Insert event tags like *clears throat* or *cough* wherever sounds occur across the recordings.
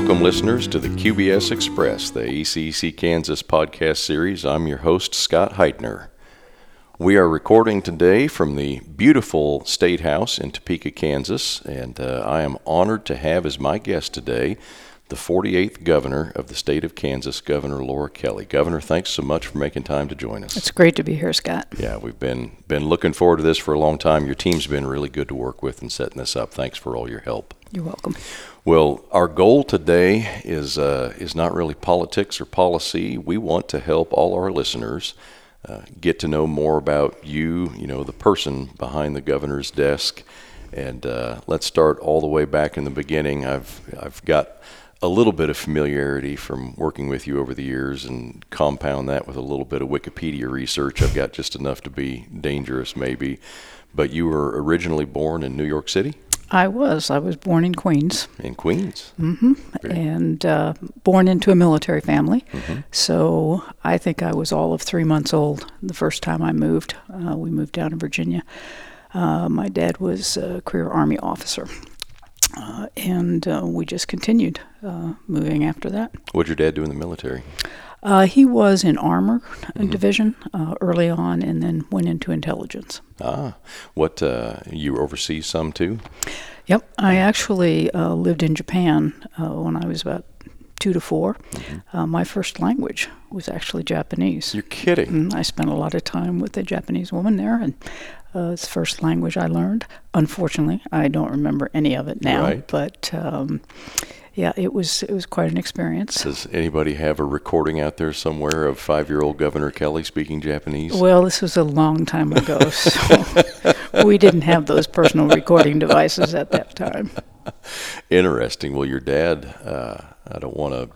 Welcome, listeners, to the QBS Express, the ACC Kansas podcast series. I'm your host, Scott Heitner. We are recording today from the beautiful State House in Topeka, Kansas, and uh, I am honored to have as my guest today the 48th governor of the state of Kansas, Governor Laura Kelly. Governor, thanks so much for making time to join us. It's great to be here, Scott. Yeah, we've been been looking forward to this for a long time. Your team's been really good to work with in setting this up. Thanks for all your help. You're welcome. Well, our goal today is uh, is not really politics or policy. We want to help all our listeners uh, get to know more about you. You know, the person behind the governor's desk. And uh, let's start all the way back in the beginning. I've I've got a little bit of familiarity from working with you over the years and compound that with a little bit of Wikipedia research. I've got just enough to be dangerous, maybe. But you were originally born in New York City? I was. I was born in Queens. In Queens? Mm-hmm. And uh, born into a military family. Mm-hmm. So I think I was all of three months old the first time I moved. Uh, we moved down to Virginia. Uh, my dad was a career Army officer. Uh, and uh, we just continued uh, moving after that. What did your dad do in the military? Uh, he was in armor mm-hmm. division uh, early on, and then went into intelligence. Ah, what uh, you oversee some too? Yep, I actually lived in Japan when I was about two to 4 mm-hmm. uh, my first language was actually Japanese. You're kidding. Mm, I spent a lot of time with a Japanese woman there, and uh, it's the first language I learned. Unfortunately, I don't remember any of it now, right. but. Um, yeah, it was it was quite an experience. Does anybody have a recording out there somewhere of five-year-old Governor Kelly speaking Japanese? Well, this was a long time ago, *laughs* so we didn't have those personal recording devices at that time. Interesting. Well, your dad, uh, I don't want to,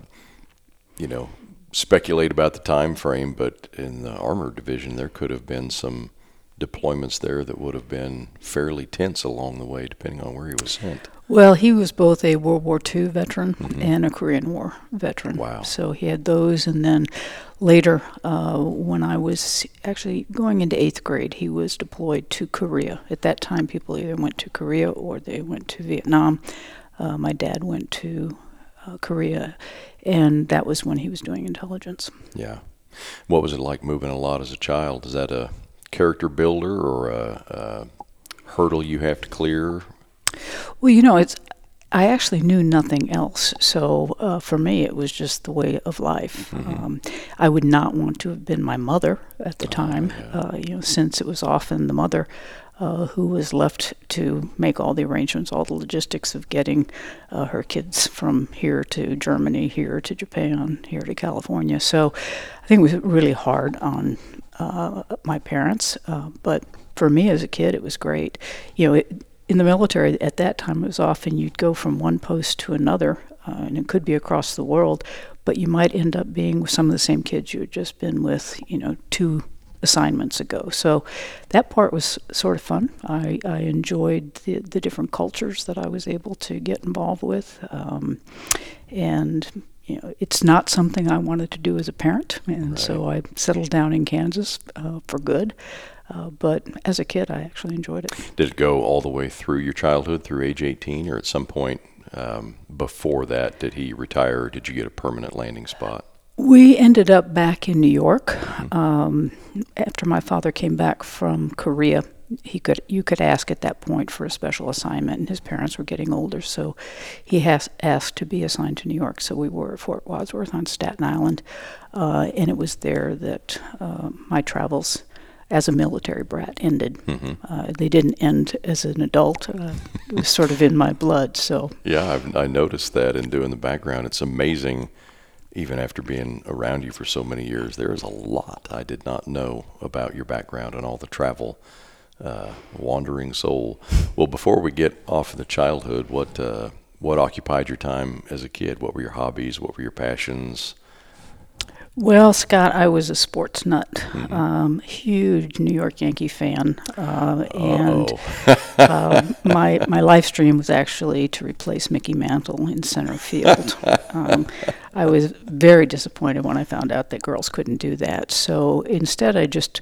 you know, speculate about the time frame, but in the armor division, there could have been some deployments there that would have been fairly tense along the way, depending on where he was sent. Well, he was both a World War II veteran mm-hmm. and a Korean War veteran. Wow. So he had those, and then later, uh, when I was actually going into eighth grade, he was deployed to Korea. At that time, people either went to Korea or they went to Vietnam. Uh, my dad went to uh, Korea, and that was when he was doing intelligence. Yeah. What was it like moving a lot as a child? Is that a character builder or a, a hurdle you have to clear? Well, you know, it's I actually knew nothing else. So uh, for me, it was just the way of life. Mm-hmm. Um, I would not want to have been my mother at the oh, time, yeah. uh, you know, since it was often the mother uh, who was left to make all the arrangements, all the logistics of getting uh, her kids from here to Germany, here to Japan, here to California. So I think it was really hard on uh, my parents, uh, but for me as a kid, it was great. You know, it, in the military at that time, it was often you'd go from one post to another, uh, and it could be across the world, but you might end up being with some of the same kids you had just been with, you know, two assignments ago. So that part was sort of fun. I, I enjoyed the, the different cultures that I was able to get involved with. Um, and you know, it's not something I wanted to do as a parent, and right. so I settled down in Kansas uh, for good. Uh, but as a kid, I actually enjoyed it. Did it go all the way through your childhood, through age 18, or at some point um, before that, did he retire, or did you get a permanent landing spot? We ended up back in New York um, after my father came back from Korea. He could you could ask at that point for a special assignment, and his parents were getting older, so he has asked to be assigned to New York. So we were at Fort Wadsworth on Staten Island, uh, and it was there that uh, my travels as a military brat ended. Mm-hmm. Uh, they didn't end as an adult. Uh, it was sort of in my blood. So yeah, I've, I noticed that in doing the background. It's amazing, even after being around you for so many years. There is a lot I did not know about your background and all the travel. Uh, wandering soul. Well, before we get off of the childhood, what uh, what occupied your time as a kid? What were your hobbies? What were your passions? Well, Scott, I was a sports nut, mm-hmm. um, huge New York Yankee fan, uh, and uh, my my live stream was actually to replace Mickey Mantle in center field. *laughs* Um, I was very disappointed when I found out that girls couldn't do that. So instead, I just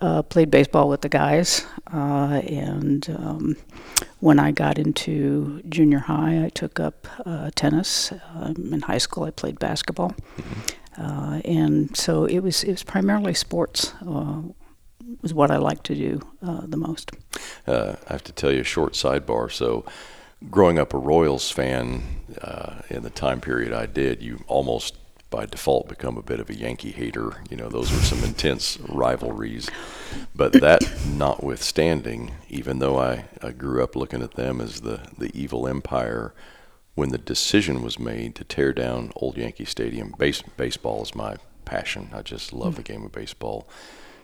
uh, played baseball with the guys, uh, and um, when I got into junior high, I took up uh, tennis. Um, in high school, I played basketball, mm-hmm. And so it was it was primarily sports was what I like to do uh, the most. Uh, I have to tell you a short sidebar. So, growing up a Royals fan uh, in the time period I did, you almost by default become a bit of a Yankee hater. You know, those were some intense rivalries. But that notwithstanding, even though I, I grew up looking at them as the, the evil empire, when the decision was made to tear down Old Yankee Stadium, base, baseball is my passion. I just love the game of baseball.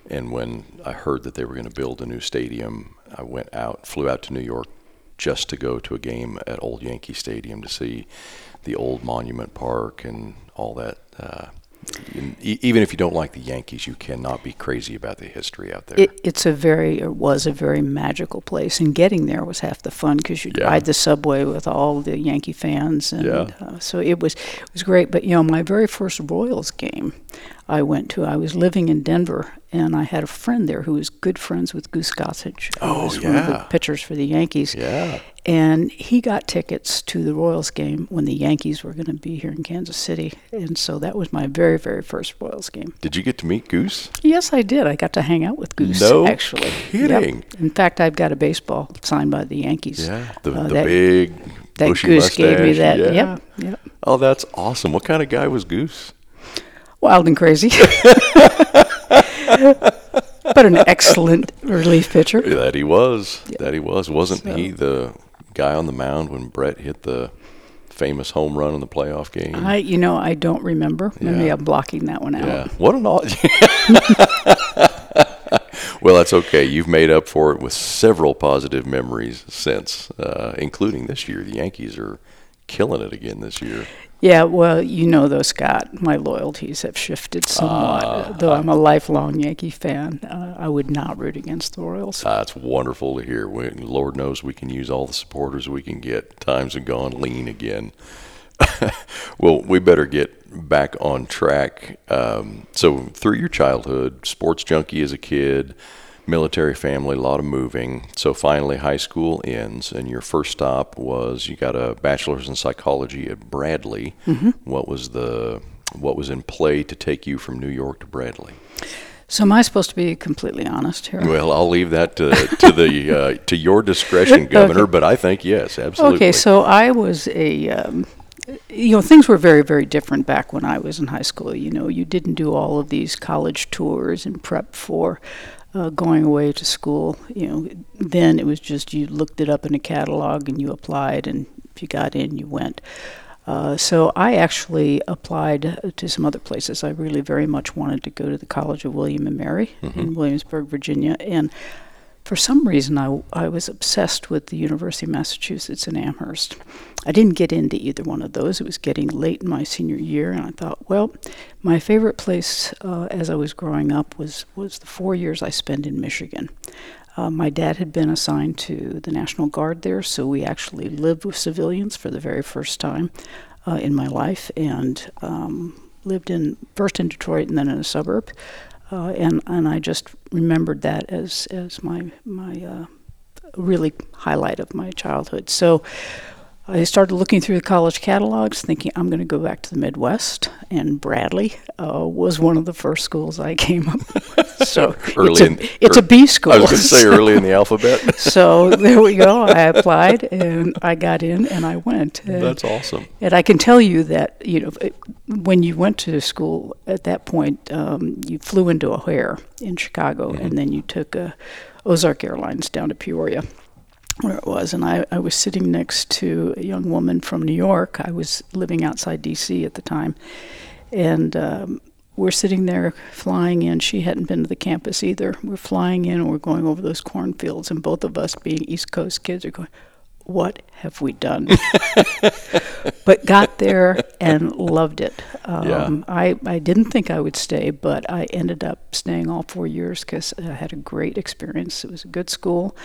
And when I heard that they were going to build a new stadium, I went out, flew out to New York just to go to a game at Old Yankee Stadium to see the old Monument Park and all that. Uh, even if you don't like the Yankees, you cannot be crazy about the history out there. It, it's a very, it was a very magical place, and getting there was half the fun because you'd yeah. ride the subway with all the Yankee fans, and yeah. uh, so it was it was great. But you know, my very first Royals game, I went to. I was living in Denver, and I had a friend there who was good friends with Goose Gossage. Oh, was yeah. one of the pitchers for the Yankees. Yeah. And he got tickets to the Royals game when the Yankees were going to be here in Kansas City. And so that was my very, very first Royals game. Did you get to meet Goose? Yes, I did. I got to hang out with Goose, no actually. kidding. Yep. In fact, I've got a baseball signed by the Yankees. Yeah, the, uh, the that, big that Goose mustache. gave me that. Yeah. Yep, yep. Oh, that's awesome. What kind of guy was Goose? Wild and crazy. *laughs* but an excellent relief pitcher. That he was. Yeah. That he was. Wasn't so. he the guy on the mound when Brett hit the famous home run in the playoff game? I, you know, I don't remember. Maybe. I'm blocking that one out. Yeah. What an odd. *laughs* well, that's okay. You've made up for it with several positive memories since, uh, including this year. The Yankees are killing it again this year. Yeah, well, you know, though, Scott, my loyalties have shifted somewhat. Uh, though I'm a lifelong Yankee fan, uh, I would not root against the Royals. That's wonderful to hear. We, Lord knows we can use all the supporters we can get. Times have gone lean again. *laughs* well, we better get back on track. Um, so, through your childhood, sports junkie as a kid, military family, a lot of moving. So finally, high school ends, and your first stop was you got a bachelor's in psychology at Bradley. Mm-hmm. What was the what was in play to take you from New York to Bradley? So am I supposed to be completely honest here? Well, I'll leave that to, to the uh, to your discretion, *laughs* Governor. okay. But I think yes, absolutely. Okay, so I was a um, you know, things were very, very different back when I was in high school. You know, you didn't do all of these college tours and prep for uh, going away to school. You know, then it was just you looked it up in a catalog and you applied, and if you got in, you went. Uh, so I actually applied to some other places. I really very much wanted to go to the College of William and Mary mm-hmm. in Williamsburg, Virginia, and for some reason, I, I was obsessed with the University of Massachusetts in Amherst. I didn't get into either one of those. It was getting late in my senior year, and I thought, well, my favorite place uh, as I was growing up was, was the four years I spent in Michigan. Uh, my dad had been assigned to the National Guard there, so we actually lived with civilians for the very first time uh, in my life, and um, lived in first in Detroit and then in a suburb. Uh, and and I just remembered that as as my my uh, really highlight of my childhood. So I started looking through the college catalogs, thinking I'm going to go back to the Midwest, and Bradley uh, was one of the first schools I came up with. *laughs* So it's, a, in, it's a B school. I was going to say early in the alphabet. *laughs* so there we go. I applied and I got in and I went. And, That's awesome. And I can tell you that you know when you went to school at that point, um, you flew into O'Hare in Chicago, mm-hmm. and then you took a Ozark Airlines down to Peoria where it was, and I, I was sitting next to a young woman from New York. I was living outside D.C. at the time, and um, we're sitting there flying in. She hadn't been to the campus either. We're flying in, and we're going over those cornfields, and both of us, being East Coast kids, are going, "What have we done?" *laughs* but got there and loved it. Um, yeah. I I didn't think I would stay, but I ended up staying all four years because I had a great experience. It was a good school.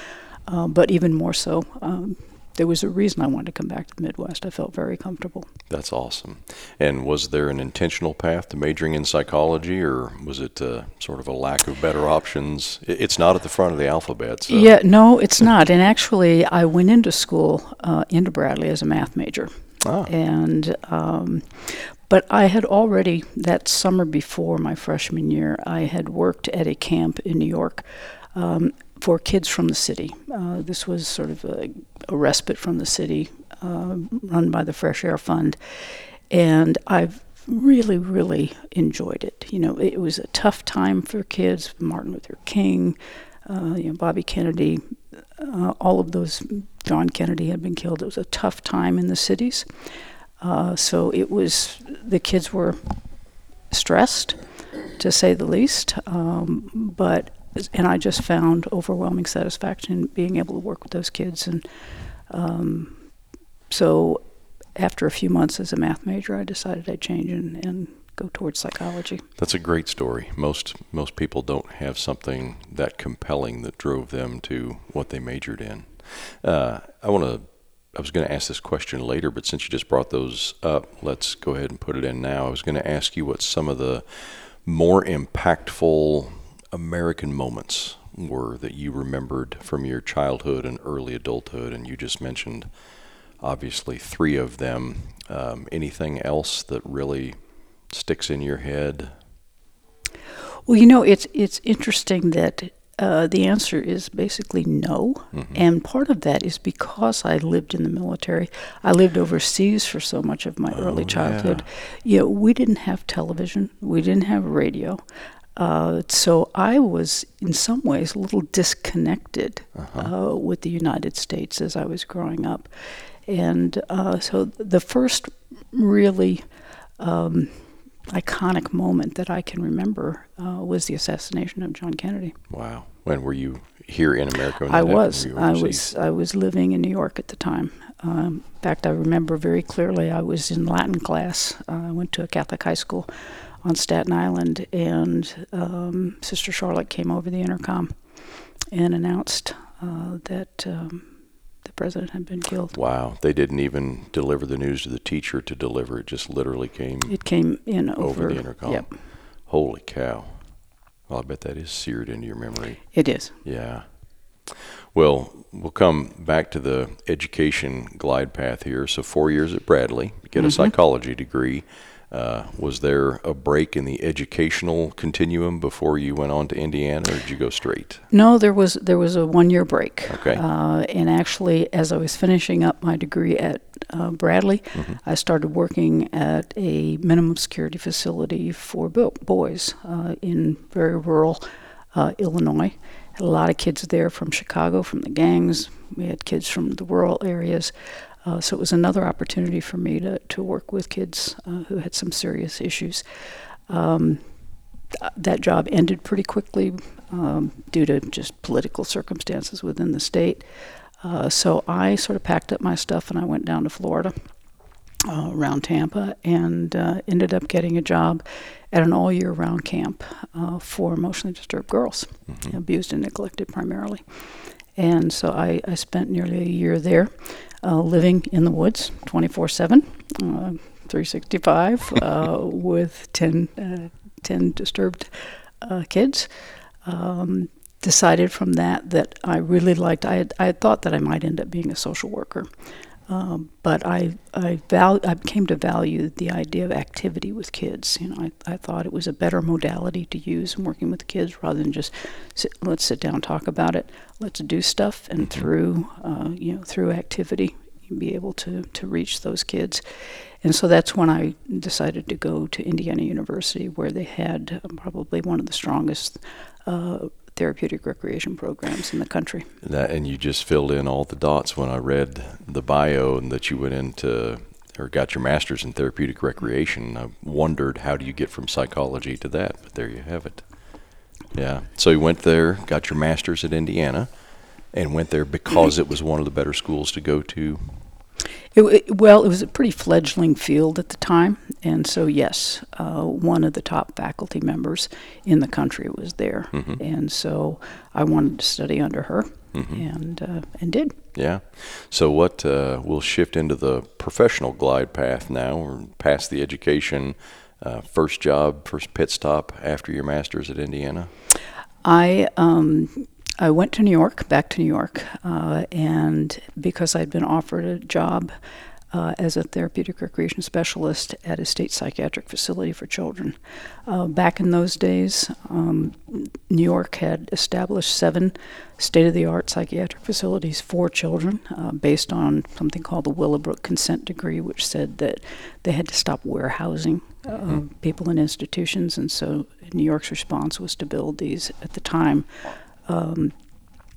Um, but even more so, um, there was a reason I wanted to come back to the Midwest. I felt very comfortable. That's awesome. And was there an intentional path to majoring in psychology, or was it uh, sort of a lack of better options? It's not at the front of the alphabet. So. Yeah, no, it's not. And actually, I went into school uh, into Bradley as a math major. Ah. And um, but I had already that summer before my freshman year, I had worked at a camp in New York um, for kids from the city. Uh, this was sort of a, a respite from the city, uh, run by the Fresh Air Fund, and I've really, really enjoyed it. You know, it was a tough time for kids. Martin Luther King, uh, you know, Bobby Kennedy, uh, all of those. John Kennedy had been killed. It was a tough time in the cities. Uh, so it was the kids were stressed, to say the least. Um, but and I just found overwhelming satisfaction in being able to work with those kids. And um, so after a few months as a math major, I decided I'd change and, and go towards psychology. That's a great story. Most most people don't have something that compelling that drove them to what they majored in. Uh, I want to. I was going to ask this question later, but since you just brought those up, let's go ahead and put it in now. I was going to ask you what some of the more impactful American moments were that you remembered from your childhood and early adulthood? And you just mentioned, obviously, three of them. Um, anything else that really sticks in your head? Well, you know, it's it's interesting that uh, the answer is basically no. Mm-hmm. And part of that is because I lived in the military. I lived overseas for so much of my oh, early childhood. Yeah. You know, we didn't have television, we didn't have radio. Uh, so I was, in some ways, a little disconnected uh-huh. uh, with the United States as I was growing up. And uh, so the first really um, iconic moment that I can remember uh, was the assassination of John Kennedy. Wow. When were you here in America? I was. I was. I was living in New York at the time. Um, in fact, I remember very clearly. I was in Latin class. Uh, I went to a Catholic high school, on Staten Island, and um, Sister Charlotte came over the intercom and announced uh, that um, the president had been killed. Wow! They didn't even deliver the news to the teacher to deliver; it just literally came. It came in over, over the intercom. Yep. Holy cow! Well, I bet that is seared into your memory. It is. Yeah. Well, we'll come back to the education glide path here. So, four years at Bradley, get mm-hmm. a psychology degree. Uh, was there a break in the educational continuum before you went on to Indiana, or did you go straight? No, there was there was a one year break. Okay. Uh, and actually, as I was finishing up my degree at uh, Bradley, mm-hmm. I started working at a minimum security facility for boys uh, in very rural uh, Illinois. Had a lot of kids there from Chicago, from the gangs. We had kids from the rural areas. Uh, so it was another opportunity for me to, to work with kids uh, who had some serious issues. Um, that job ended pretty quickly um, due to just political circumstances within the state. Uh, so I sort of packed up my stuff and I went down to Florida. Uh, around Tampa and uh, ended up getting a job at an all year round camp uh, for emotionally disturbed girls, mm-hmm. abused and neglected primarily. And so I, I spent nearly a year there uh, living in the woods 24 7, uh, 365, *laughs* uh, with 10, uh, 10 disturbed uh, kids. Um, decided from that that I really liked, I had, I had thought that I might end up being a social worker. Um, but I I, val- I came to value the idea of activity with kids. You know, I, I thought it was a better modality to use in working with kids rather than just sit, let's sit down talk about it. Let's do stuff, and mm-hmm. through uh, you know through activity, you be able to to reach those kids. And so that's when I decided to go to Indiana University, where they had probably one of the strongest uh, therapeutic recreation programs in the country. That, and you just filled in all the dots when I read the bio and that you went into or got your master's in therapeutic recreation. I wondered how do you get from psychology to that, but there you have it. Yeah. So you went there, got your master's at Indiana, and went there because it was one of the better schools to go to it, it, well, it was a pretty fledgling field at the time, and so yes, uh, one of the top faculty members in the country was there, mm-hmm. and so I wanted to study under her. and uh, and did. Yeah. So what uh, we'll shift into the professional glide path now. We're past the education. Uh, first job, first pit stop after your master's at Indiana. I um, I went to New York, back to New York, uh, and because I'd been offered a job uh, as a therapeutic recreation specialist at a state psychiatric facility for children. Uh, back in those days, um, New York had established seven state of the art psychiatric facilities for children uh, based on something called the Willowbrook Consent Decree, which said that they had to stop warehousing uh, mm-hmm. people in institutions. And so New York's response was to build these at the time. Um,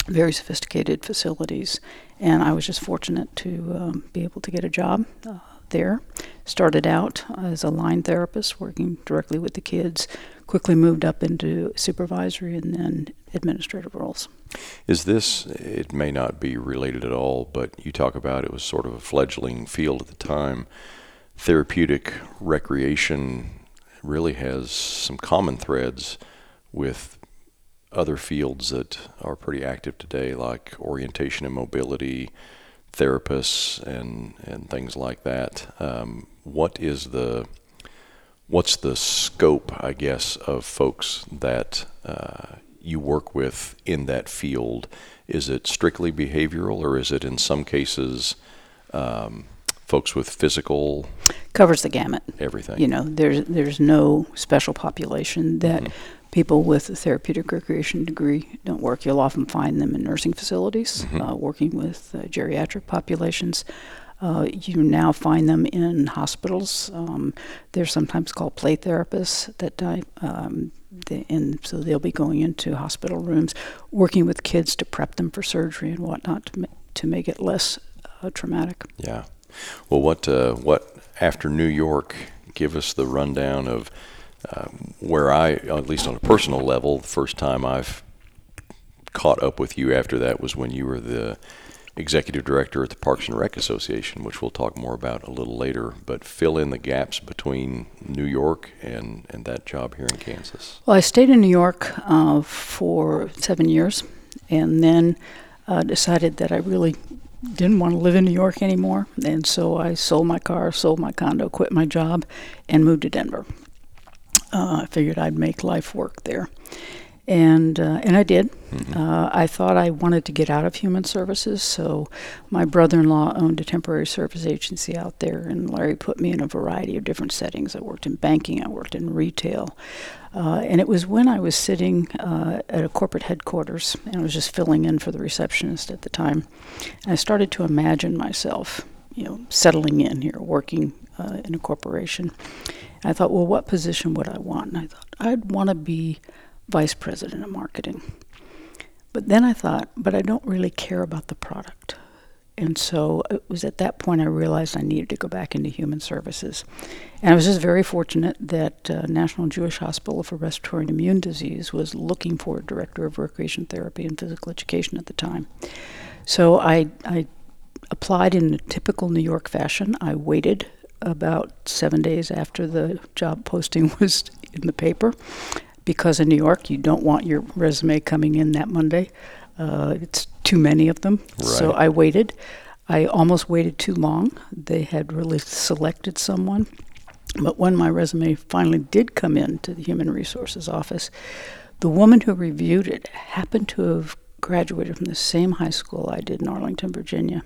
very sophisticated facilities and I was just fortunate to um, be able to get a job uh, there. Started out as a line therapist, working directly with the kids. Quickly moved up into supervisory and then administrative roles. Is this? It may not be related at all, but you talk about it was sort of a fledgling field at the time. Therapeutic recreation really has some common threads with other fields that are pretty active today, like orientation and mobility, therapists, and and things like that. Um, what is the what's the scope, I guess, of folks that uh, you work with in that field? Is it strictly behavioral, or is it in some cases um, folks with physical? Covers the gamut. Everything. You know, there's there's no special population that. Mm-hmm people with a therapeutic recreation degree don't work. You'll often find them in nursing facilities, mm-hmm. uh, working with uh, geriatric populations. Uh, you now find them in hospitals. Um, they're sometimes called play therapists that um, they, and so they'll be going into hospital rooms, working with kids to prep them for surgery and whatnot to, ma- to make it less uh, traumatic. Yeah. Well, what uh, what after New York? Give us the rundown of um, where I, at least on a personal level, the first time I've caught up with you after that was when you were the executive director at the Parks and Rec Association, which we'll talk more about a little later. But fill in the gaps between New York and, and that job here in Kansas. Well, I stayed in New York uh, for seven years and then uh, decided that I really didn't want to live in New York anymore. And so I sold my car, sold my condo, quit my job, and moved to Denver uh, I figured I'd make life work there. And, uh, and I did. Mm-hmm. Uh, I thought I wanted to get out of human services, so my brother in law owned a temporary service agency out there, and Larry put me in a variety of different settings. I worked in banking, I worked in retail. Uh, and it was when I was sitting uh, at a corporate headquarters, and I was just filling in for the receptionist at the time. And I started to imagine myself, you know, settling in here, working uh, in a corporation. I thought, well, what position would I want? And I thought, I'd want to be vice president of marketing. But then I thought, but I don't really care about the product. And so it was at that point I realized I needed to go back into human services. And I was just very fortunate that uh, National Jewish Hospital for Respiratory and Immune Disease was looking for a director of recreation therapy and physical education at the time. So I, I applied in a typical New York fashion. I waited about seven days after the job posting *laughs* was in the paper. Because in New York, you don't want your resume coming in that Monday. Uh, it's too many of them. Right. So I waited. I almost waited too long. They had really selected someone. But when my resume finally did come in to the Human Resources Office, the woman who reviewed it happened to have graduated from the same high school I did in Arlington, Virginia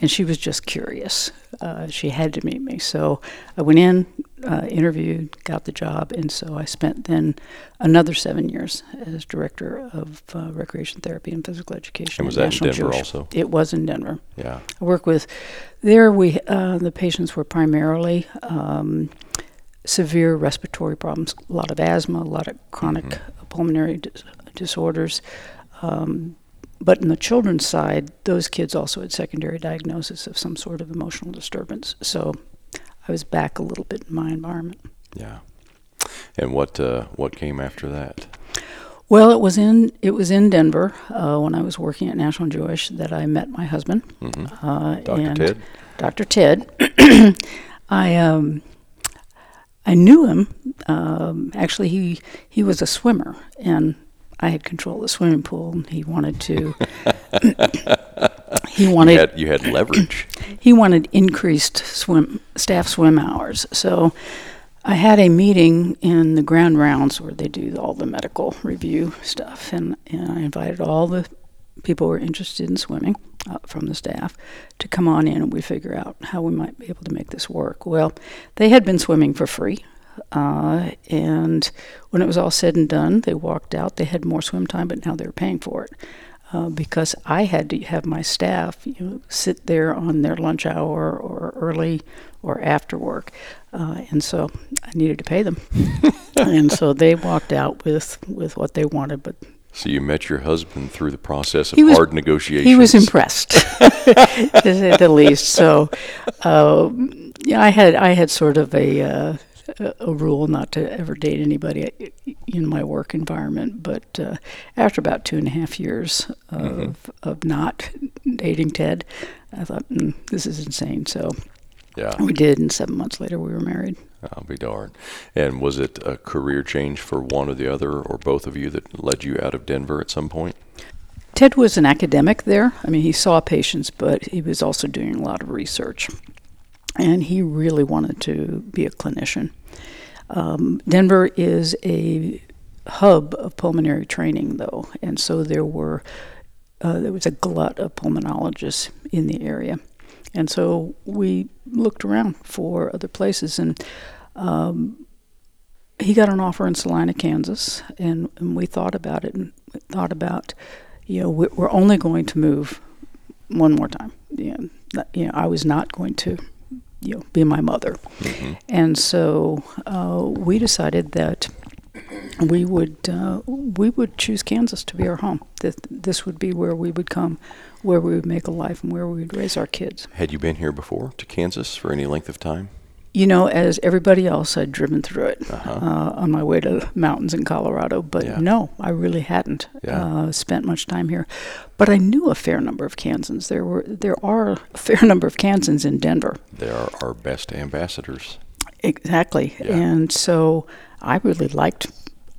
and she was just curious. Uh, she had to meet me, so I went in, uh, interviewed, got the job, and so I spent then another seven years as director of uh, recreation therapy and physical education. And was that National in Denver Jewish. also? It was in Denver. Yeah, I work with there. We uh, the patients were primarily. Um, severe respiratory problems, a lot of asthma, a lot of chronic mm-hmm. pulmonary dis- disorders, um, but in the children's side, those kids also had secondary diagnosis of some sort of emotional disturbance. So I was back a little bit in my environment. Yeah. And what uh, what came after that? Well, it was in it was in Denver uh, when I was working at National Jewish that I met my husband, mm-hmm. uh, Dr. Ted. Dr. Ted. *clears throat* I um, I knew him. Um, actually, he he was a swimmer, and I had control of the swimming pool, and he wanted to. *laughs* he wanted You had, you had leverage. *clears throat* he wanted increased swim staff swim hours. So I had a meeting in the grand rounds where they do all the medical review stuff, and, and I invited all the people who were interested in swimming uh, from the staff to come on in and we figure out how we might be able to make this work. Well, they had been swimming for free. Uh, and when it was all said and done, they walked out. They had more swim time, but now they were paying for it uh, because I had to have my staff you know, sit there on their lunch hour or early or after work, uh, and so I needed to pay them, *laughs* and so they walked out with with what they wanted. But So you met your husband through the process of was- hard negotiations. he was impressed, *laughs* to say the least. So, uh, yeah, I had I had sort of a. Uh, a a rule not to ever date anybody in my work environment, but uh, after about two and a half years of of not dating Ted, I thought mm, this is insane. So Yeah, we did, and seven months later we were married. I'll be darned. And was it a career change for one or the other, or both of you, that led you out of Denver at some point? Ted was an academic there. I mean, he saw patients, but he was also doing a lot of research. And he really wanted to be a clinician. Um, Denver is a hub of pulmonary training, though, and so there were uh, there was a glut of pulmonologists in the area, and so we looked around for other places, and um, he got an offer in Salina, Kansas, and, and we thought about it and thought about, you know, we- we're only going to move one more time. Know, you know, I was not going to, you know, be my mother, and so uh, we decided that we would uh, we would choose Kansas to be our home. That this would be where we would come, where we would make a life, and where we would raise our kids. Had you been here before to Kansas for any length of time? You know, as everybody else, I'd driven through it Uh-huh. uh, on my way to mountains in Colorado, but Yeah. no, I really hadn't Yeah. uh, spent much time here. But I knew a fair number of Kansans. There were there are a fair number of Kansans in Denver. They are our best ambassadors. Exactly, Yeah. and so I really liked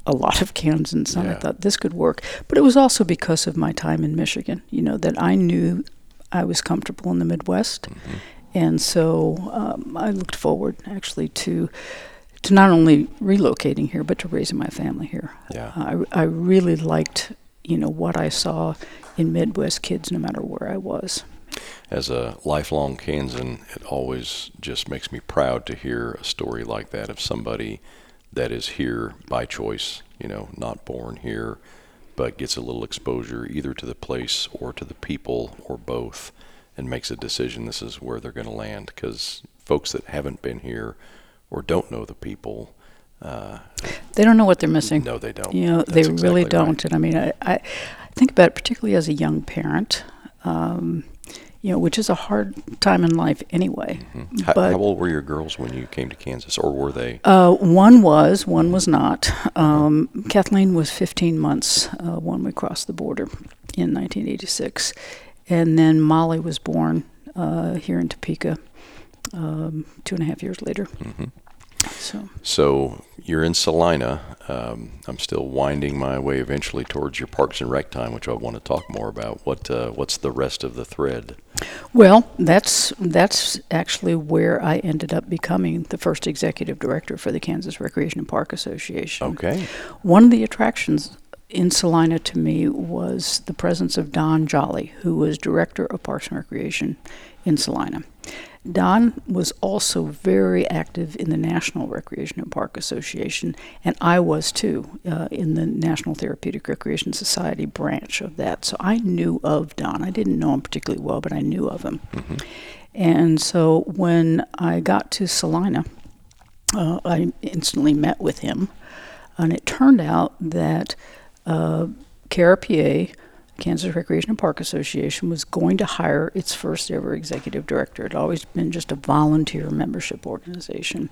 a lot of Kansans, and I thought this could work. But it was also because of my time in Michigan. You know that I knew I was comfortable in the Midwest, Mm-hmm. And so um, I looked forward actually to to not only relocating here, but to raising my family here. Yeah. I, I really liked you know what I saw in Midwest kids, no matter where I was. As a lifelong Kansan, it always just makes me proud to hear a story like that of somebody that is here by choice, you know, not born here, but gets a little exposure either to the place or to the people or both and makes a decision this is where they're going to land. Because folks that haven't been here or don't know the people, uh, They don't know what they're missing. no, they don't. You know, That's they exactly really don't. And I mean, I, I think about it particularly as a young parent, um, you know, which is a hard time in life anyway. How, But how old were your girls when you came to Kansas, or were they? uh, one was, one was not. Um, Kathleen was 15 months uh, when we crossed the border in 1986. And then Molly was born uh, here in Topeka um, two and a half years later. Mm-hmm. So, So you're in Salina. Um, I'm still winding my way eventually towards your Parks and Rec time, which I want to talk more about. What uh, What's the rest of the thread? Well, that's that's actually where I ended up becoming the first executive director for the Kansas Recreation and Park Association. Okay. One of the attractions in Salina to me was the presence of Don Jolly, who was director of Parks and Recreation in Salina. Don was also very active in the National Recreation and Park Association, and I was too uh, in the National Therapeutic Recreation Society branch of that. So I knew of Don. I didn't know him particularly well, but I knew of him. And so when I got to Salina, uh, I instantly met with him, and it turned out that uh, Kansas Recreation and Park Association, was going to hire its first ever executive director. It had always been just a volunteer membership organization,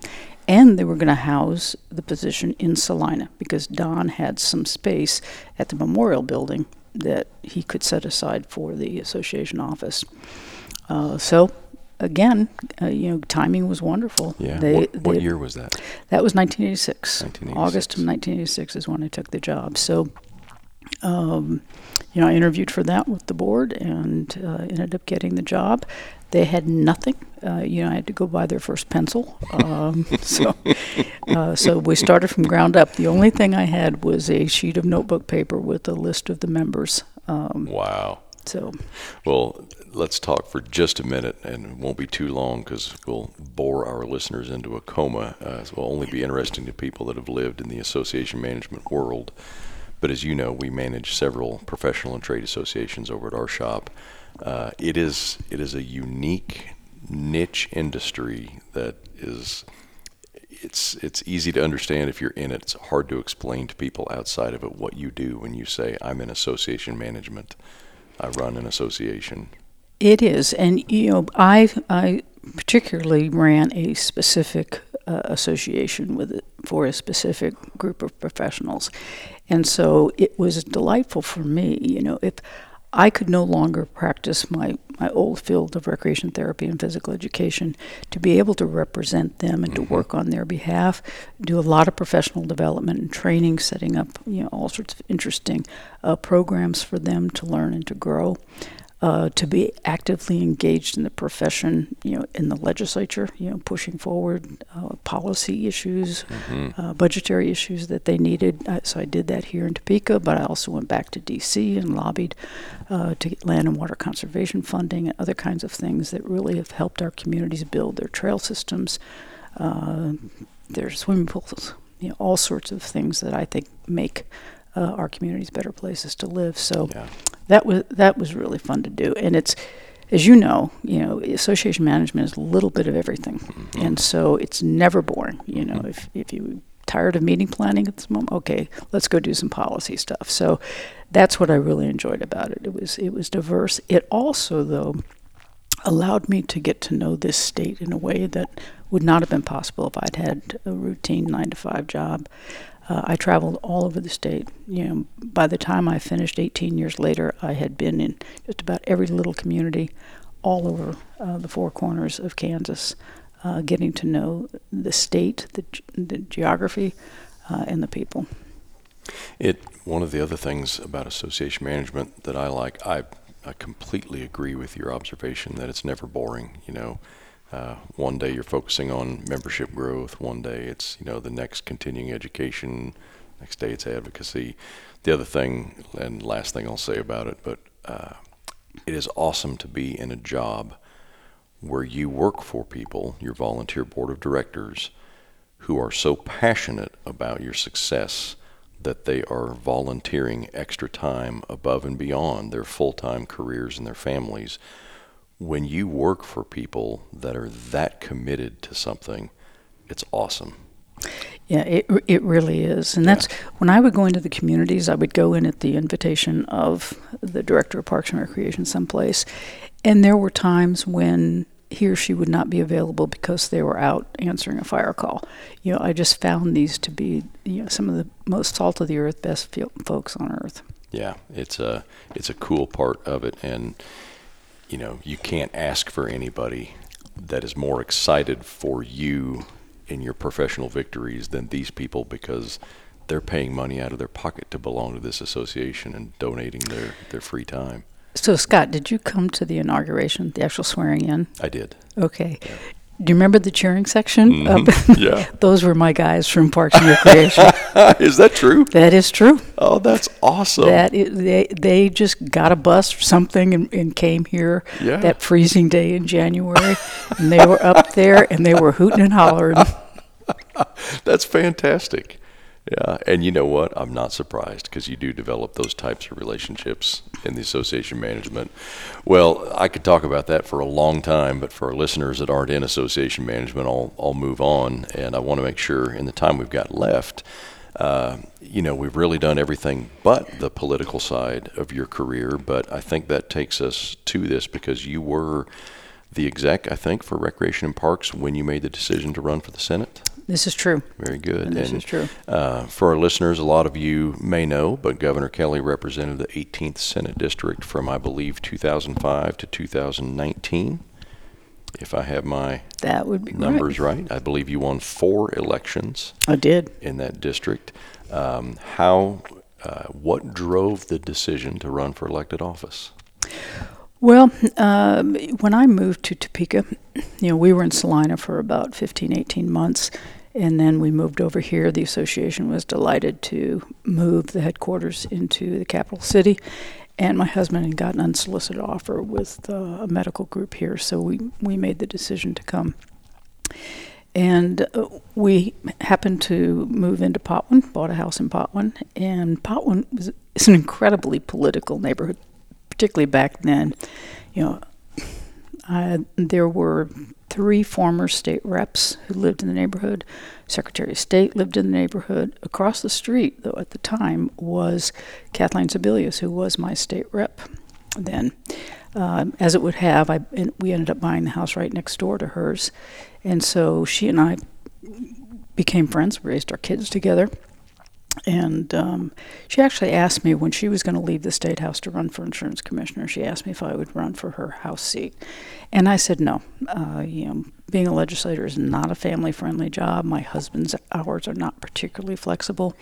and they were going to house the position in Salina because Don had some space at the memorial building that he could set aside for the association office. Uh, so. Again, uh, you know, timing was wonderful. Yeah. They- what what they- year was that? that was 1986. 1986. August of 1986 is when I took the job. So Um, you know, I interviewed for that with the board and uh, ended up getting the job. They had nothing. Uh, you know, I had to go buy their first pencil. Um, *laughs* so, uh, so we started from ground up. The only thing I had was a sheet of notebook paper with a list of the members. Um, Wow. So, Well, let's talk for just a minute, and it won't be too long because we'll bore our listeners into a coma. Uh, so it'll only be interesting to people that have lived in the association management world. But as you know, we manage several professional and trade associations over at our shop. Uh, it is it is a unique niche industry that is it's it's easy to understand if you're in it. It's hard to explain to people outside of it what you do when you say I'm in association management. I run an association. It is, and you know, I I particularly ran a specific uh, association with it for a specific group of professionals, and so it was delightful for me. You know, if I could no longer practice my my old field of recreation therapy and physical education, to be able to represent them and to work on their behalf, do a lot of professional development and training, setting up you know all sorts of interesting uh, programs for them to learn and to grow uh, to be actively engaged in the profession, you know, in the legislature, you know, pushing forward uh, policy issues, uh, budgetary issues that they needed. So I did that here in Topeka, but I also went back to D.C. and lobbied uh, to get land and water conservation funding and other kinds of things that really have helped our communities build their trail systems, uh, their swimming pools, you know, all sorts of things that I think make uh, our communities better places to live. So Yeah. that was that was really fun to do, and it's as you know, you know, association management is a little bit of everything, and so it's never boring. You know, if if you tired of meeting planning at this moment, okay, let's go do some policy stuff. So that's what I really enjoyed about it. It was it was diverse. It also though allowed me to get to know this state in a way that would not have been possible if I'd had a routine nine to five job. Uh, I traveled all over the state. You know, by the time I finished 18 years later, I had been in just about every little community all over uh, the four corners of Kansas, uh, getting to know the state, the, ge- the geography, uh, and the people. It one of the other things about association management that I like, I I completely agree with your observation that it's never boring. You know, uh, one day you're focusing on membership growth, one day it's you know the next continuing education, next day it's advocacy. The other thing and last thing I'll say about it, but uh, it is awesome to be in a job where you work for people, your volunteer board of directors, who are so passionate about your success that they are volunteering extra time above and beyond their full time careers and their families. When you work for people that are that committed to something, it's awesome. Yeah, it it really is, and that's when I would go into the communities. I would go in at the invitation of the director of Parks and Recreation, someplace, and there were times when he or she would not be available because they were out answering a fire call. You know, I just found these to be you know some of the most salt of the earth, best feel- folks on earth. Yeah, it's a it's a cool part of it, and you know you can't ask for anybody that is more excited for you in your professional victories than these people because they're paying money out of their pocket to belong to this association and donating their their free time. So, Scott, did you come to the inauguration, the actual swearing in? I did. Okay. Do you remember the cheering section? Mm-hmm. Up- *laughs* Yeah. *laughs* Those were my guys from Parks and Recreation. *laughs* is that true? that is true. Oh, that's awesome. That they they just got a bus or something and, and came here Yeah. that freezing day in January, and they were up there and they were hooting and hollering. That's fantastic. Yeah, and you know what? I'm not surprised because you do develop those types of relationships in the association management. Well, I could talk about that for a long time, but for our listeners that aren't in association management, I'll I'll move on, and I want to make sure in the time we've got left, uh, you know, we've really done everything but the political side of your career. But I think that takes us to this because you were the exec, I think, for Recreation and Parks when you made the decision to run for the Senate. This is true. Very good. This and is true. Uh, for our listeners, a lot of you may know, but Governor Kelly represented the 18th Senate District from, I believe, 2005 to 2019. If I have my That would be numbers right. right, I believe you won four elections I did. in that district. Um, how Uh, what drove the decision to run for elected office? Well, um, when I moved to Topeka, you know, we were in Salina for about 15, 18 months, and then we moved over here. The association was delighted to move the headquarters into the capital city, and my husband had got an unsolicited offer with uh, a medical group here, so we, we made the decision to come. And uh, we happened to move into Potwin, bought a house in Potwin, and Potwin was, is an incredibly political neighborhood particularly back then, you know, I, there were three former state reps who lived in the neighborhood. Secretary of State lived in the neighborhood. Across the street, though, at the time, was Kathleen Sebelius, who was my state rep then. Uh, as it would have, I, we ended up buying the house right next door to hers. And so she and I became friends, raised our kids together. And um, she actually asked me when she was going to leave the state house to run for insurance commissioner. She asked me if I would run for her house seat, and I said no. Uh, you know, being a legislator is not a family-friendly job. My husband's hours are not particularly flexible,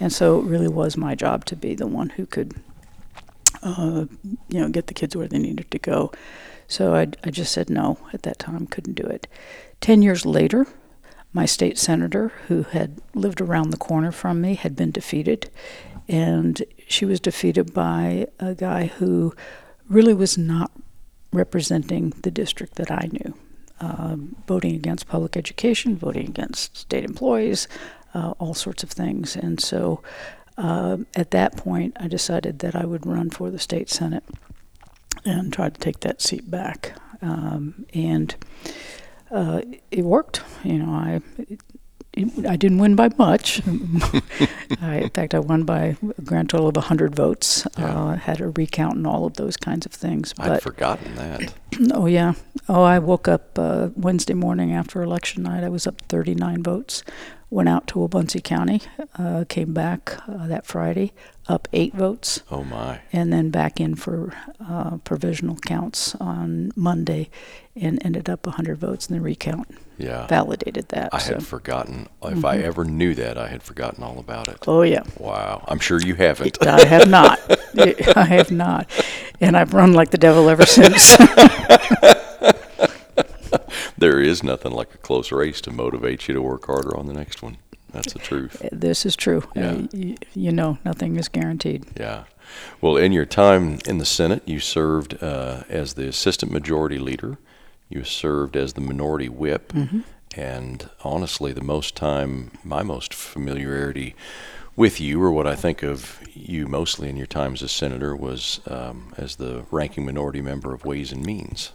and so it really was my job to be the one who could, uh, you know, get the kids where they needed to go. So I, I just said no at that time. Couldn't do it. Ten years later, my state senator, who had lived around the corner from me, had been defeated. And she was defeated by a guy who really was not representing the district that I knew. Uh, voting against public education, voting against state employees, uh, all sorts of things. And so uh, at that point, I decided that I would run for the state senate and try to take that seat back. Um, and uh, it worked. You know, I it, I didn't win by much. *laughs* I, in fact, I won by a grand total of 100 votes. Yeah. Uh, had a recount and all of those kinds of things. But, I'd forgotten that. *clears throat* oh, yeah. Oh, I woke up uh, Wednesday morning after election night. I was up 39 votes went out to Wabaunsee County, uh, came back uh, that Friday, up eight votes. Oh my! And then back in for uh, provisional counts on Monday, and ended up 100 votes, in the recount yeah. validated that. I so. had forgotten. If mm-hmm. I ever knew that, I had forgotten all about it. Oh yeah! Wow, I'm sure you haven't. I have not. *laughs* I have not, and I've run like the devil ever since. *laughs* there is nothing like a close race to motivate you to work harder on the next one. That's the truth. Uh, this is true. Yeah. Uh, you, you, know, nothing is guaranteed. Yeah. Well, in your time in the Senate, you served uh, as the assistant majority leader. You served as the minority whip. Mm-hmm. And honestly, the most time, my most familiarity with you, or what I think of you mostly in your time as a senator, was um, as the ranking minority member of Ways and Means.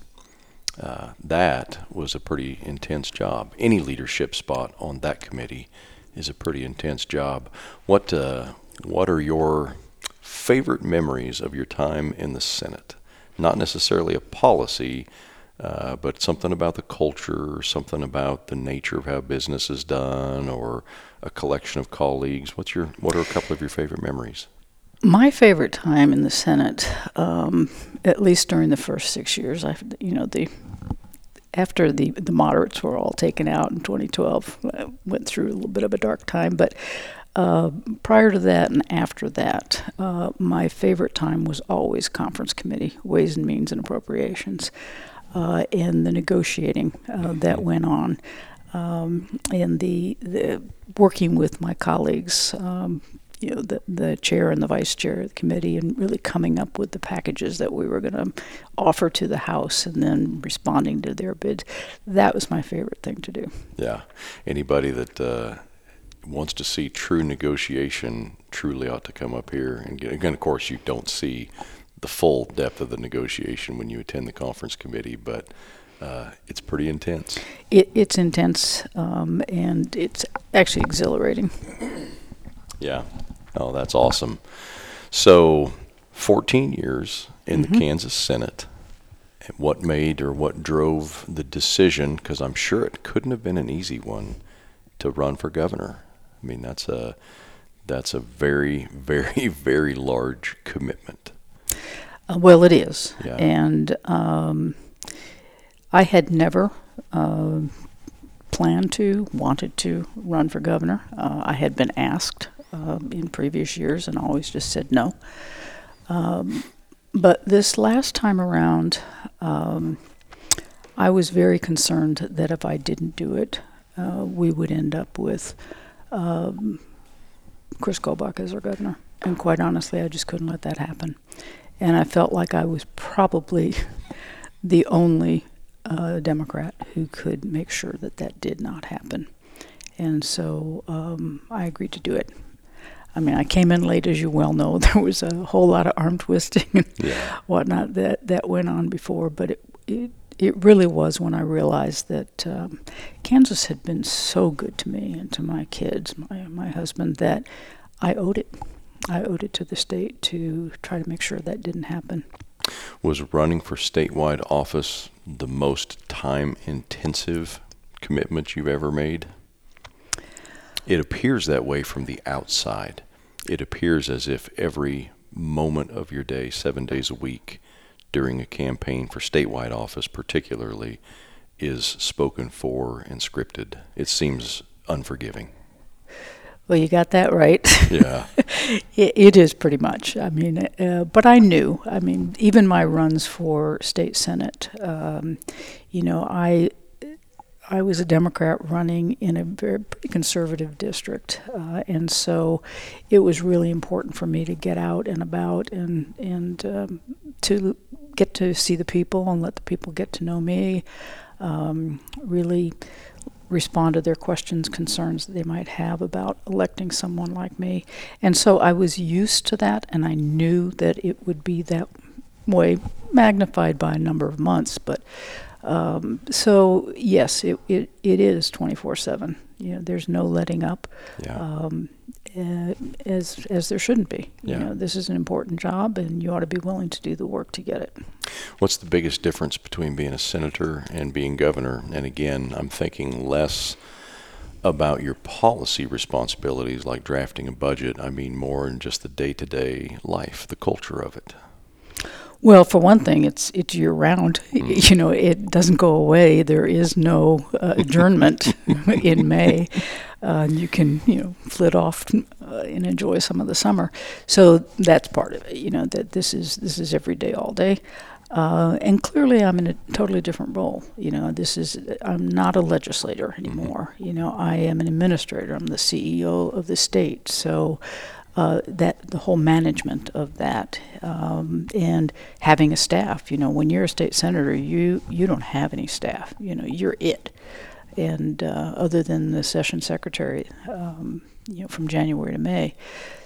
Uh, that was a pretty intense job. Any leadership spot on that committee is a pretty intense job. What uh, what are your favorite memories of your time in the Senate? Not necessarily a policy, uh, but something about the culture, something about the nature of how business is done, or a collection of colleagues. What's your what are a couple of your favorite memories? My favorite time in the Senate, um, at least during the first six years, I, you know, the after the the moderates were all taken out in 2012, I went through a little bit of a dark time. But uh, prior to that and after that, uh, my favorite time was always conference committee, Ways and Means and Appropriations, uh, and the negotiating uh, that went on. Um, and the, the working with my colleagues, um, you know, the, the chair and the vice chair of the committee and really coming up with the packages that we were going to offer to the House and then responding to their bids. That was my favorite thing to do. Yeah. Anybody that uh, wants to see true negotiation truly ought to come up here. And again, of course, you don't see the full depth of the negotiation when you attend the conference committee, but uh, it's pretty intense. It, it's intense, um, and it's actually exhilarating. Yeah. Oh, that's awesome. So, 14 years in mm-hmm. the Kansas Senate. What made or what drove the decision? Because I'm sure it couldn't have been an easy one to run for governor. I mean, that's a that's a very, *laughs* very, very large commitment. Uh, well, it is, yeah. and um, I had never uh, planned to, wanted to run for governor. Uh, I had been asked um, in previous years and always just said no. Um, but this last time around, um, I was very concerned that if I didn't do it, uh, we would end up with um, Chris Kobach as our governor. And quite honestly, I just couldn't let that happen. And I felt like I was probably *laughs* the only uh, Democrat who could make sure that that did not happen. And so um, I agreed to do it. I mean, I came in late, as you well know. *laughs* There was a whole lot of arm twisting and Yeah. whatnot that, that went on before, but it, it it really was when I realized that um, Kansas had been so good to me and to my kids, my my husband, that I owed it. I owed it to the state to try to make sure that didn't happen. Was running for statewide office the most time intensive commitment you've ever made? It appears that way from the outside. It appears as if every moment of your day, seven days a week, during a campaign for statewide office, particularly, is spoken for and scripted. It seems unforgiving. Well, you got that right. Yeah. *laughs* It, it is pretty much. I mean, uh, but I knew. I mean, even my runs for state senate. Um, you know, I I was a Democrat running in a very pretty conservative district, uh, and so it was really important for me to get out and about and and um, to get to see the people and let the people get to know me. Um, really respond to their questions, concerns that they might have about electing someone like me. And so I was used to that, and I knew that it would be that way, magnified by a number of months. But um, so, yes, it, it, it is 24 7. You know, there's no letting up, Yeah. um, uh, as, as there shouldn't be. Yeah. You know, this is an important job, and you ought to be willing to do the work to get it. What's the biggest difference between being a senator and being governor? And again, I'm thinking less about your policy responsibilities like drafting a budget. I mean more in just the day to day life, the culture of it. Well, for one thing, it's it's year round. *laughs* You know, it doesn't go away. There is no uh, *laughs* adjournment *laughs* in May. Uh, you can you know flit off uh, and enjoy some of the summer. So that's part of it. You know that this is this is every day, all day. Uh, and clearly, I'm in a totally different role. You know, this is I'm not a legislator anymore. You know, I am an administrator. I'm the CEO of the state. So uh, that the whole management of that um, and having a staff. You know, when you're a state senator, you you don't have any staff. You know, you're it. And uh, other than the session secretary, um, you know, from January to May,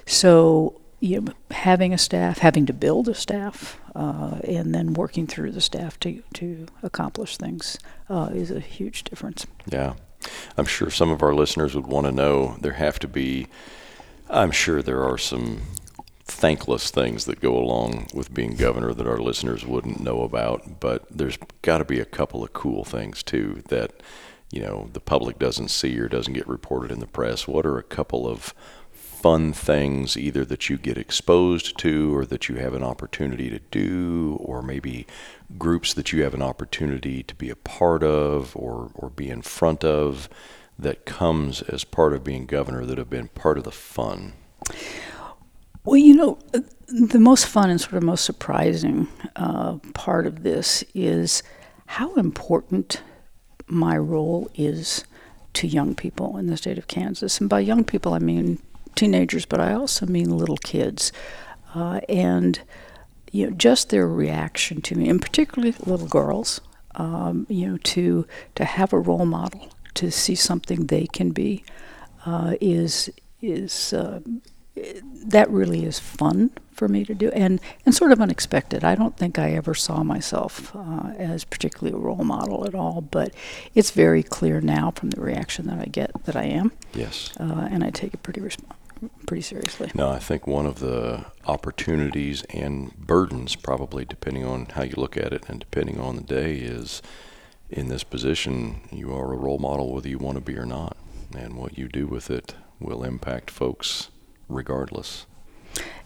so you know, having a staff, having to build a staff, uh, and then working through the staff to to accomplish things uh, is a huge difference. Yeah. I'm sure some of our listeners would want to know there have to be, I'm sure there are some thankless things that go along with being governor that our listeners wouldn't know about, but there's got to be a couple of cool things too that, you know, the public doesn't see or doesn't get reported in the press. What are a couple of fun things either that you get exposed to or that you have an opportunity to do or maybe groups that you have an opportunity to be a part of or, or be in front of that comes as part of being governor that have been part of the fun Well, you know, the most fun and sort of most surprising uh, part of this is how important my role is to young people in the state of Kansas. And by young people, I mean teenagers, but I also mean little kids. Uh, and, you know, just their reaction to me, and particularly little girls, um, you know, to, to have a role model, to see something they can be, uh, is, is uh, that really is fun for me to do and, and sort of unexpected. I don't think I ever saw myself uh, as particularly a role model at all, but it's very clear now from the reaction that I get that I am, yes uh, and I take it pretty resp- pretty seriously. no i think one of the opportunities and burdens probably depending on how you look at it and depending on the day is in this position you are a role model whether you want to be or not and what you do with it will impact folks regardless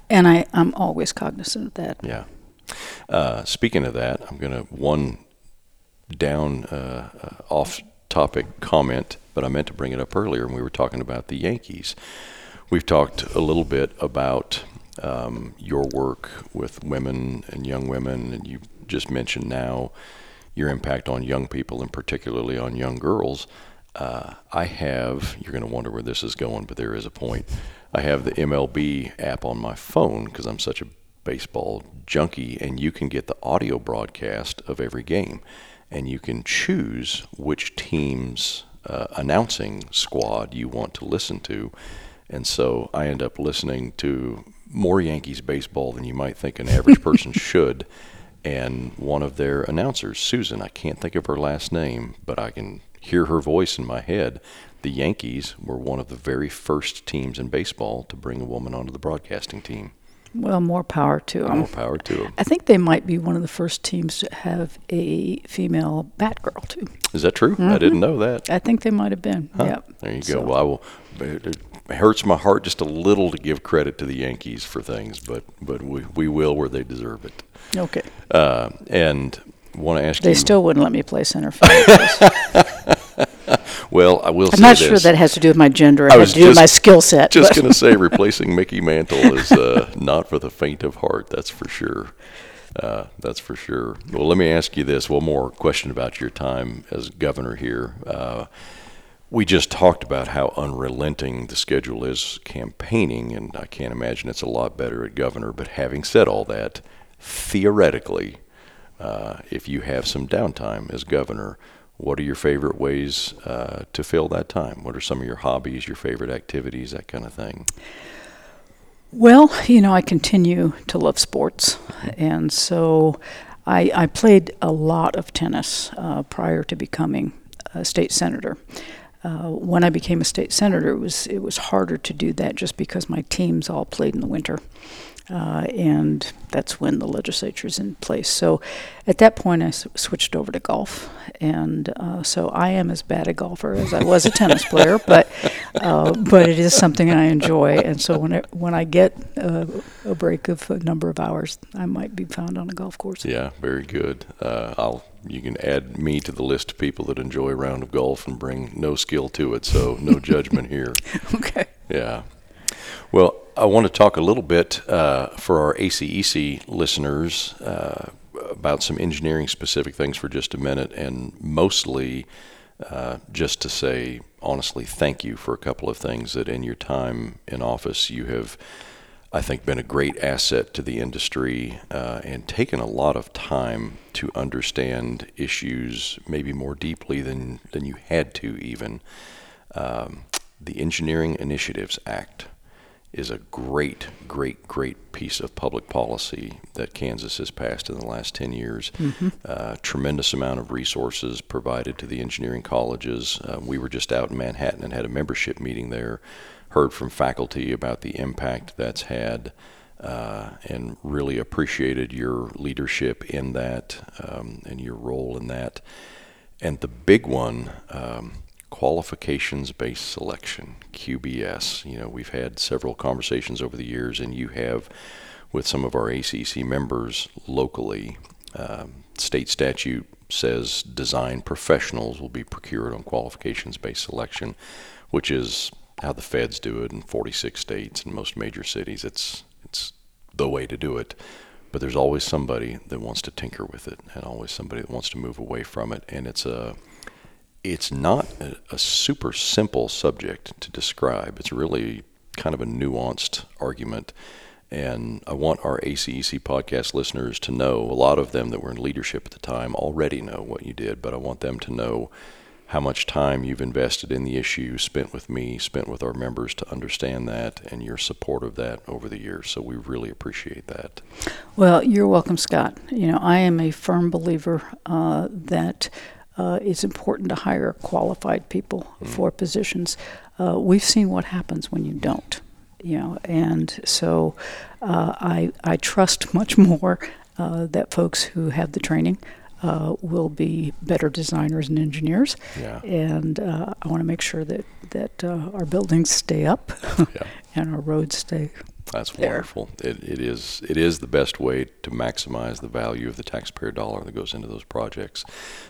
And I, I'm always cognizant of that. Yeah. Uh, speaking of that, I'm going to one down uh, uh, off topic comment, but I meant to bring it up earlier when we were talking about the Yankees. we've talked a little bit about um, your work with women and young women, and you just mentioned now your impact on young people and particularly on young girls. Uh, I have, you're going to wonder where this is going, but there is a point. I have the MLB app on my phone because I'm such a baseball junkie, and you can get the audio broadcast of every game. And you can choose which team's uh, announcing squad you want to listen to. And so I end up listening to more Yankees baseball than you might think an average person *laughs* should. And one of their announcers, Susan, I can't think of her last name, but I can hear her voice in my head. The Yankees were one of the very first teams in baseball to bring a woman onto the broadcasting team. Well, more power to them. More power to them. I think they might be one of the first teams to have a female Batgirl too. Is that true? Mm-hmm. I didn't know that. I think they might have been. Huh. Yep. There you go. So. Well, I will. It hurts my heart just a little to give credit to the Yankees for things, but but we we will where they deserve it. Okay. Uh, and want to ask they you. They still wouldn't let me play center field. *laughs* well, I will. I'm not sure that has to do with my gender. It I has to do with my skill set. Just going to say, replacing Mickey Mantle is uh, *laughs* not for the faint of heart. That's for sure. Uh, that's for sure. Well, let me ask you this: one more question about your time as governor here. Uh, we just talked about how unrelenting the schedule is campaigning, and I can't imagine it's a lot better at governor. But having said all that, theoretically, uh, if you have some downtime as governor, what are your favorite ways uh, to fill that time? What are some of your hobbies, your favorite activities, that kind of thing? Well, you know, I continue to love sports, and so I, I played a lot of tennis uh, prior to becoming a state senator. Uh, when I became a state senator, it was it was harder to do that just because my teams all played in the winter, uh, and that's when the legislature is in place. So at that point, I s- switched over to golf, and uh, so I am as bad a golfer as I was a tennis *laughs* player, but uh, but it is something I enjoy, and so when it, when I get a break of a number of hours, I might be found on a golf course. Yeah, very good. Uh, I'll you can add me to the list of people that enjoy a round of golf and bring no skill to it, so no judgment here. *laughs* Okay. Yeah. Well, I want to talk a little bit uh, for our ACEC listeners uh, about some engineering specific things for just a minute, and mostly uh, just to say, honestly, thank you for a couple of things that in your time in office you have. I think been a great asset to the industry uh, and taken a lot of time to understand issues maybe more deeply than, than you had to even. Um, the Engineering Initiatives Act is a great, great, great piece of public policy that Kansas has passed in the last 10 years. Mm-hmm. Uh, tremendous amount of resources provided to the engineering colleges. Uh, we were just out in Manhattan and had a membership meeting there, heard from faculty about the impact that's had. Uh, and really appreciated your leadership in that um, and your role in that. And the big one, um, qualifications based selection, QBS. You know, we've had several conversations over the years, and you have with some of our ACEC members locally. Um, state statute says design professionals will be procured on qualifications based selection, which is how the feds do it in 46 states and most major cities. It's it's the way to do it. But there's always somebody that wants to tinker with it, and always somebody that wants to move away from it. And it's a it's not a, a, super simple subject to describe. It's really kind of a nuanced argument. And I want our ACEC podcast listeners to know a lot of them that were in leadership at the time already know what you did, but I want them to know how much time you've invested in the issue, spent with me, spent with our members to understand that, and your support of that over the years. So we really appreciate that. Well, you're welcome, Scott. You know, I am a firm believer uh, that uh, it's important to hire qualified people mm-hmm. for positions. Uh, we've seen what happens when you don't, you know, and so uh, I I trust much more uh, that folks who have the training. Uh, will be better designers and engineers, yeah. and uh, I want to make sure that that our buildings stay up yeah. *laughs* and our roads stay that's wonderful. It, it is it is the best way to maximize the value of the taxpayer dollar that goes into those projects.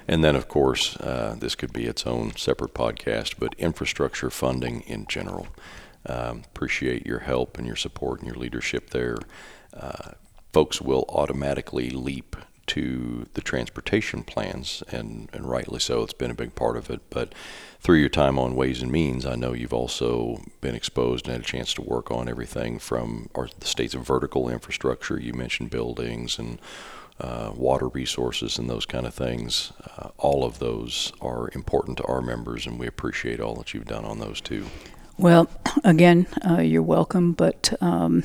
And then, of course, uh, this could be its own separate podcast, but infrastructure funding in general. Um, appreciate your help and your support and your leadership there. Uh, folks will automatically leap to the transportation plans, and, and rightly so. It's been a big part of it. But through your time on Ways and Means, I know you've also been exposed and had a chance to work on everything from our, the state's vertical infrastructure. You mentioned buildings and uh, water resources and those kind of things. Uh, all of those are important to our members, and we appreciate all that you've done on those too. Well, *clears throat* again, uh, you're welcome, but um,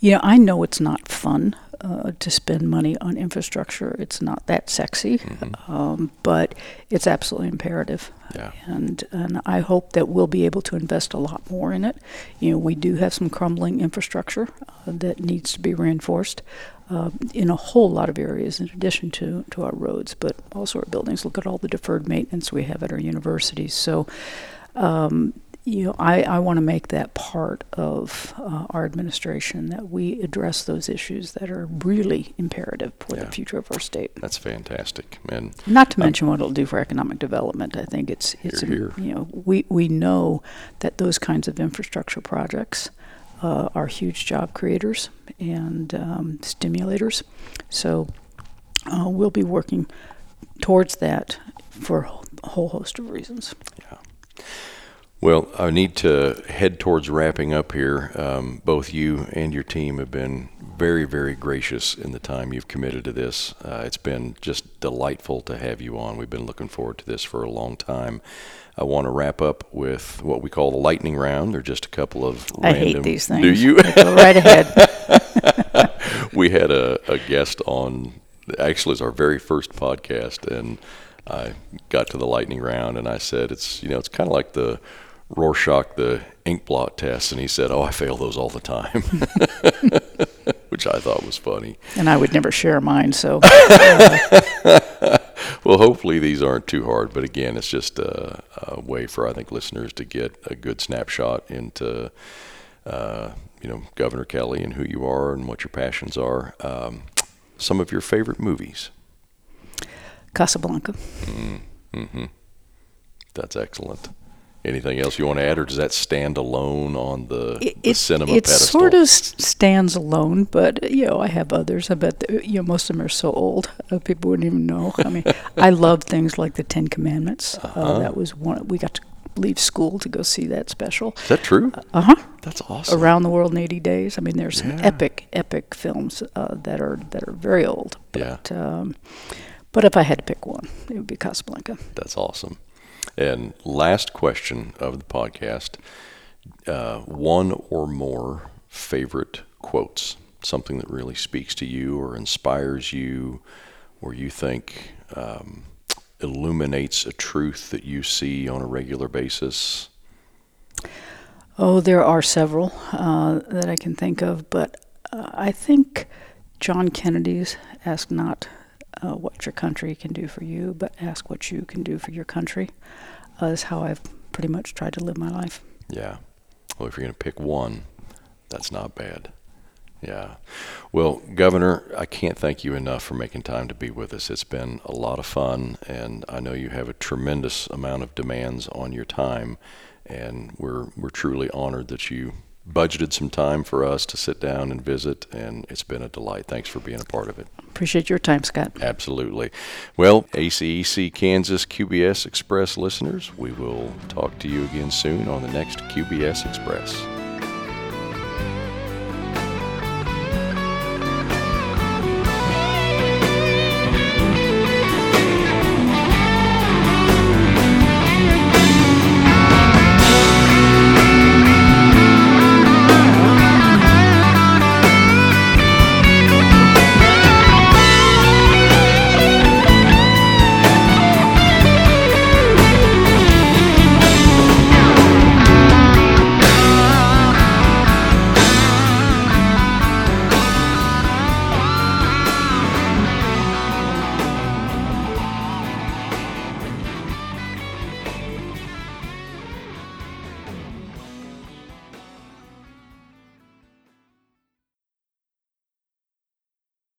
you know I know it's not fun uh, to spend money on infrastructure. It's not that sexy, mm-hmm. um, but it's absolutely imperative. Yeah. And and I hope that we'll be able to invest a lot more in it. You know, we do have some crumbling infrastructure uh, that needs to be reinforced. Uh, in a whole lot of areas, in addition to, to our roads, but also our buildings. Look at all the deferred maintenance we have at our universities. So, um, you know, I, I want to make that part of uh, our administration that we address those issues that are really imperative for yeah. the future of our state. That's fantastic, and not to mention what it'll do for economic development. I think it's it's here, here. you know we we know that those kinds of infrastructure projects uh, are huge job creators and um, stimulators. So uh, we'll be working towards that for a whole host of reasons. Yeah. Well, I need to head towards wrapping up here. Um, both you and your team have been very, very gracious in the time you've committed to this. Uh, it's been just delightful to have you on. We've been looking forward to this for a long time. I want to wrap up with what we call the lightning round. They're just a couple of I random. hate these things. Do you? Go right ahead. *laughs* *laughs* we had a, a guest on. Actually, it's our very first podcast, and I got to the lightning round, and I said, "It's you know, it's kind of like the." Rorschach the ink blot test, and he said, "Oh, I fail those all the time," *laughs* which I thought was funny. And I would never share mine, so. *laughs* well, hopefully these aren't too hard. But again, it's just a, a way for I think listeners to get a good snapshot into, uh, you know, Governor Kelly and who you are and what your passions are. Um, some of your favorite movies. Casablanca. Mm, mm-hmm. That's excellent. Anything else you want to add, or does that stand alone on the, it, the cinema it pedestal? sort of stands alone, but you know, I have others. I bet the, you know most of them are so old uh, people wouldn't even know. I mean, *laughs* I love things like the Ten Commandments. Uh, uh-huh. Uh, that was one we got to leave school to go see that special. Is that true? Uh huh. That's awesome. Around the World in 80 Days. I mean, there's some yeah. epic, epic films uh, that are that are very old. But, yeah. Um, but if I had to pick one, it would be Casablanca. That's awesome. And last question of the podcast uh, one or more favorite quotes, something that really speaks to you or inspires you, or you think um, illuminates a truth that you see on a regular basis? Oh, there are several uh, that I can think of, but uh, I think John Kennedy's Ask Not uh, what your country can do for you, but ask what you can do for your country uh, is how I've pretty much tried to live my life. Yeah. Well, if you're going to pick one, that's not bad. Yeah. Well, Governor, I can't thank you enough for making time to be with us. It's been a lot of fun, and I know you have a tremendous amount of demands on your time, and we're we're truly honored that you budgeted some time for us to sit down and visit, and it's been a delight. Thanks for being a part of it. Appreciate your time, Scott. Absolutely. Well, ACEC Kansas QBS Express listeners, we will talk to you again soon on the next QBS Express.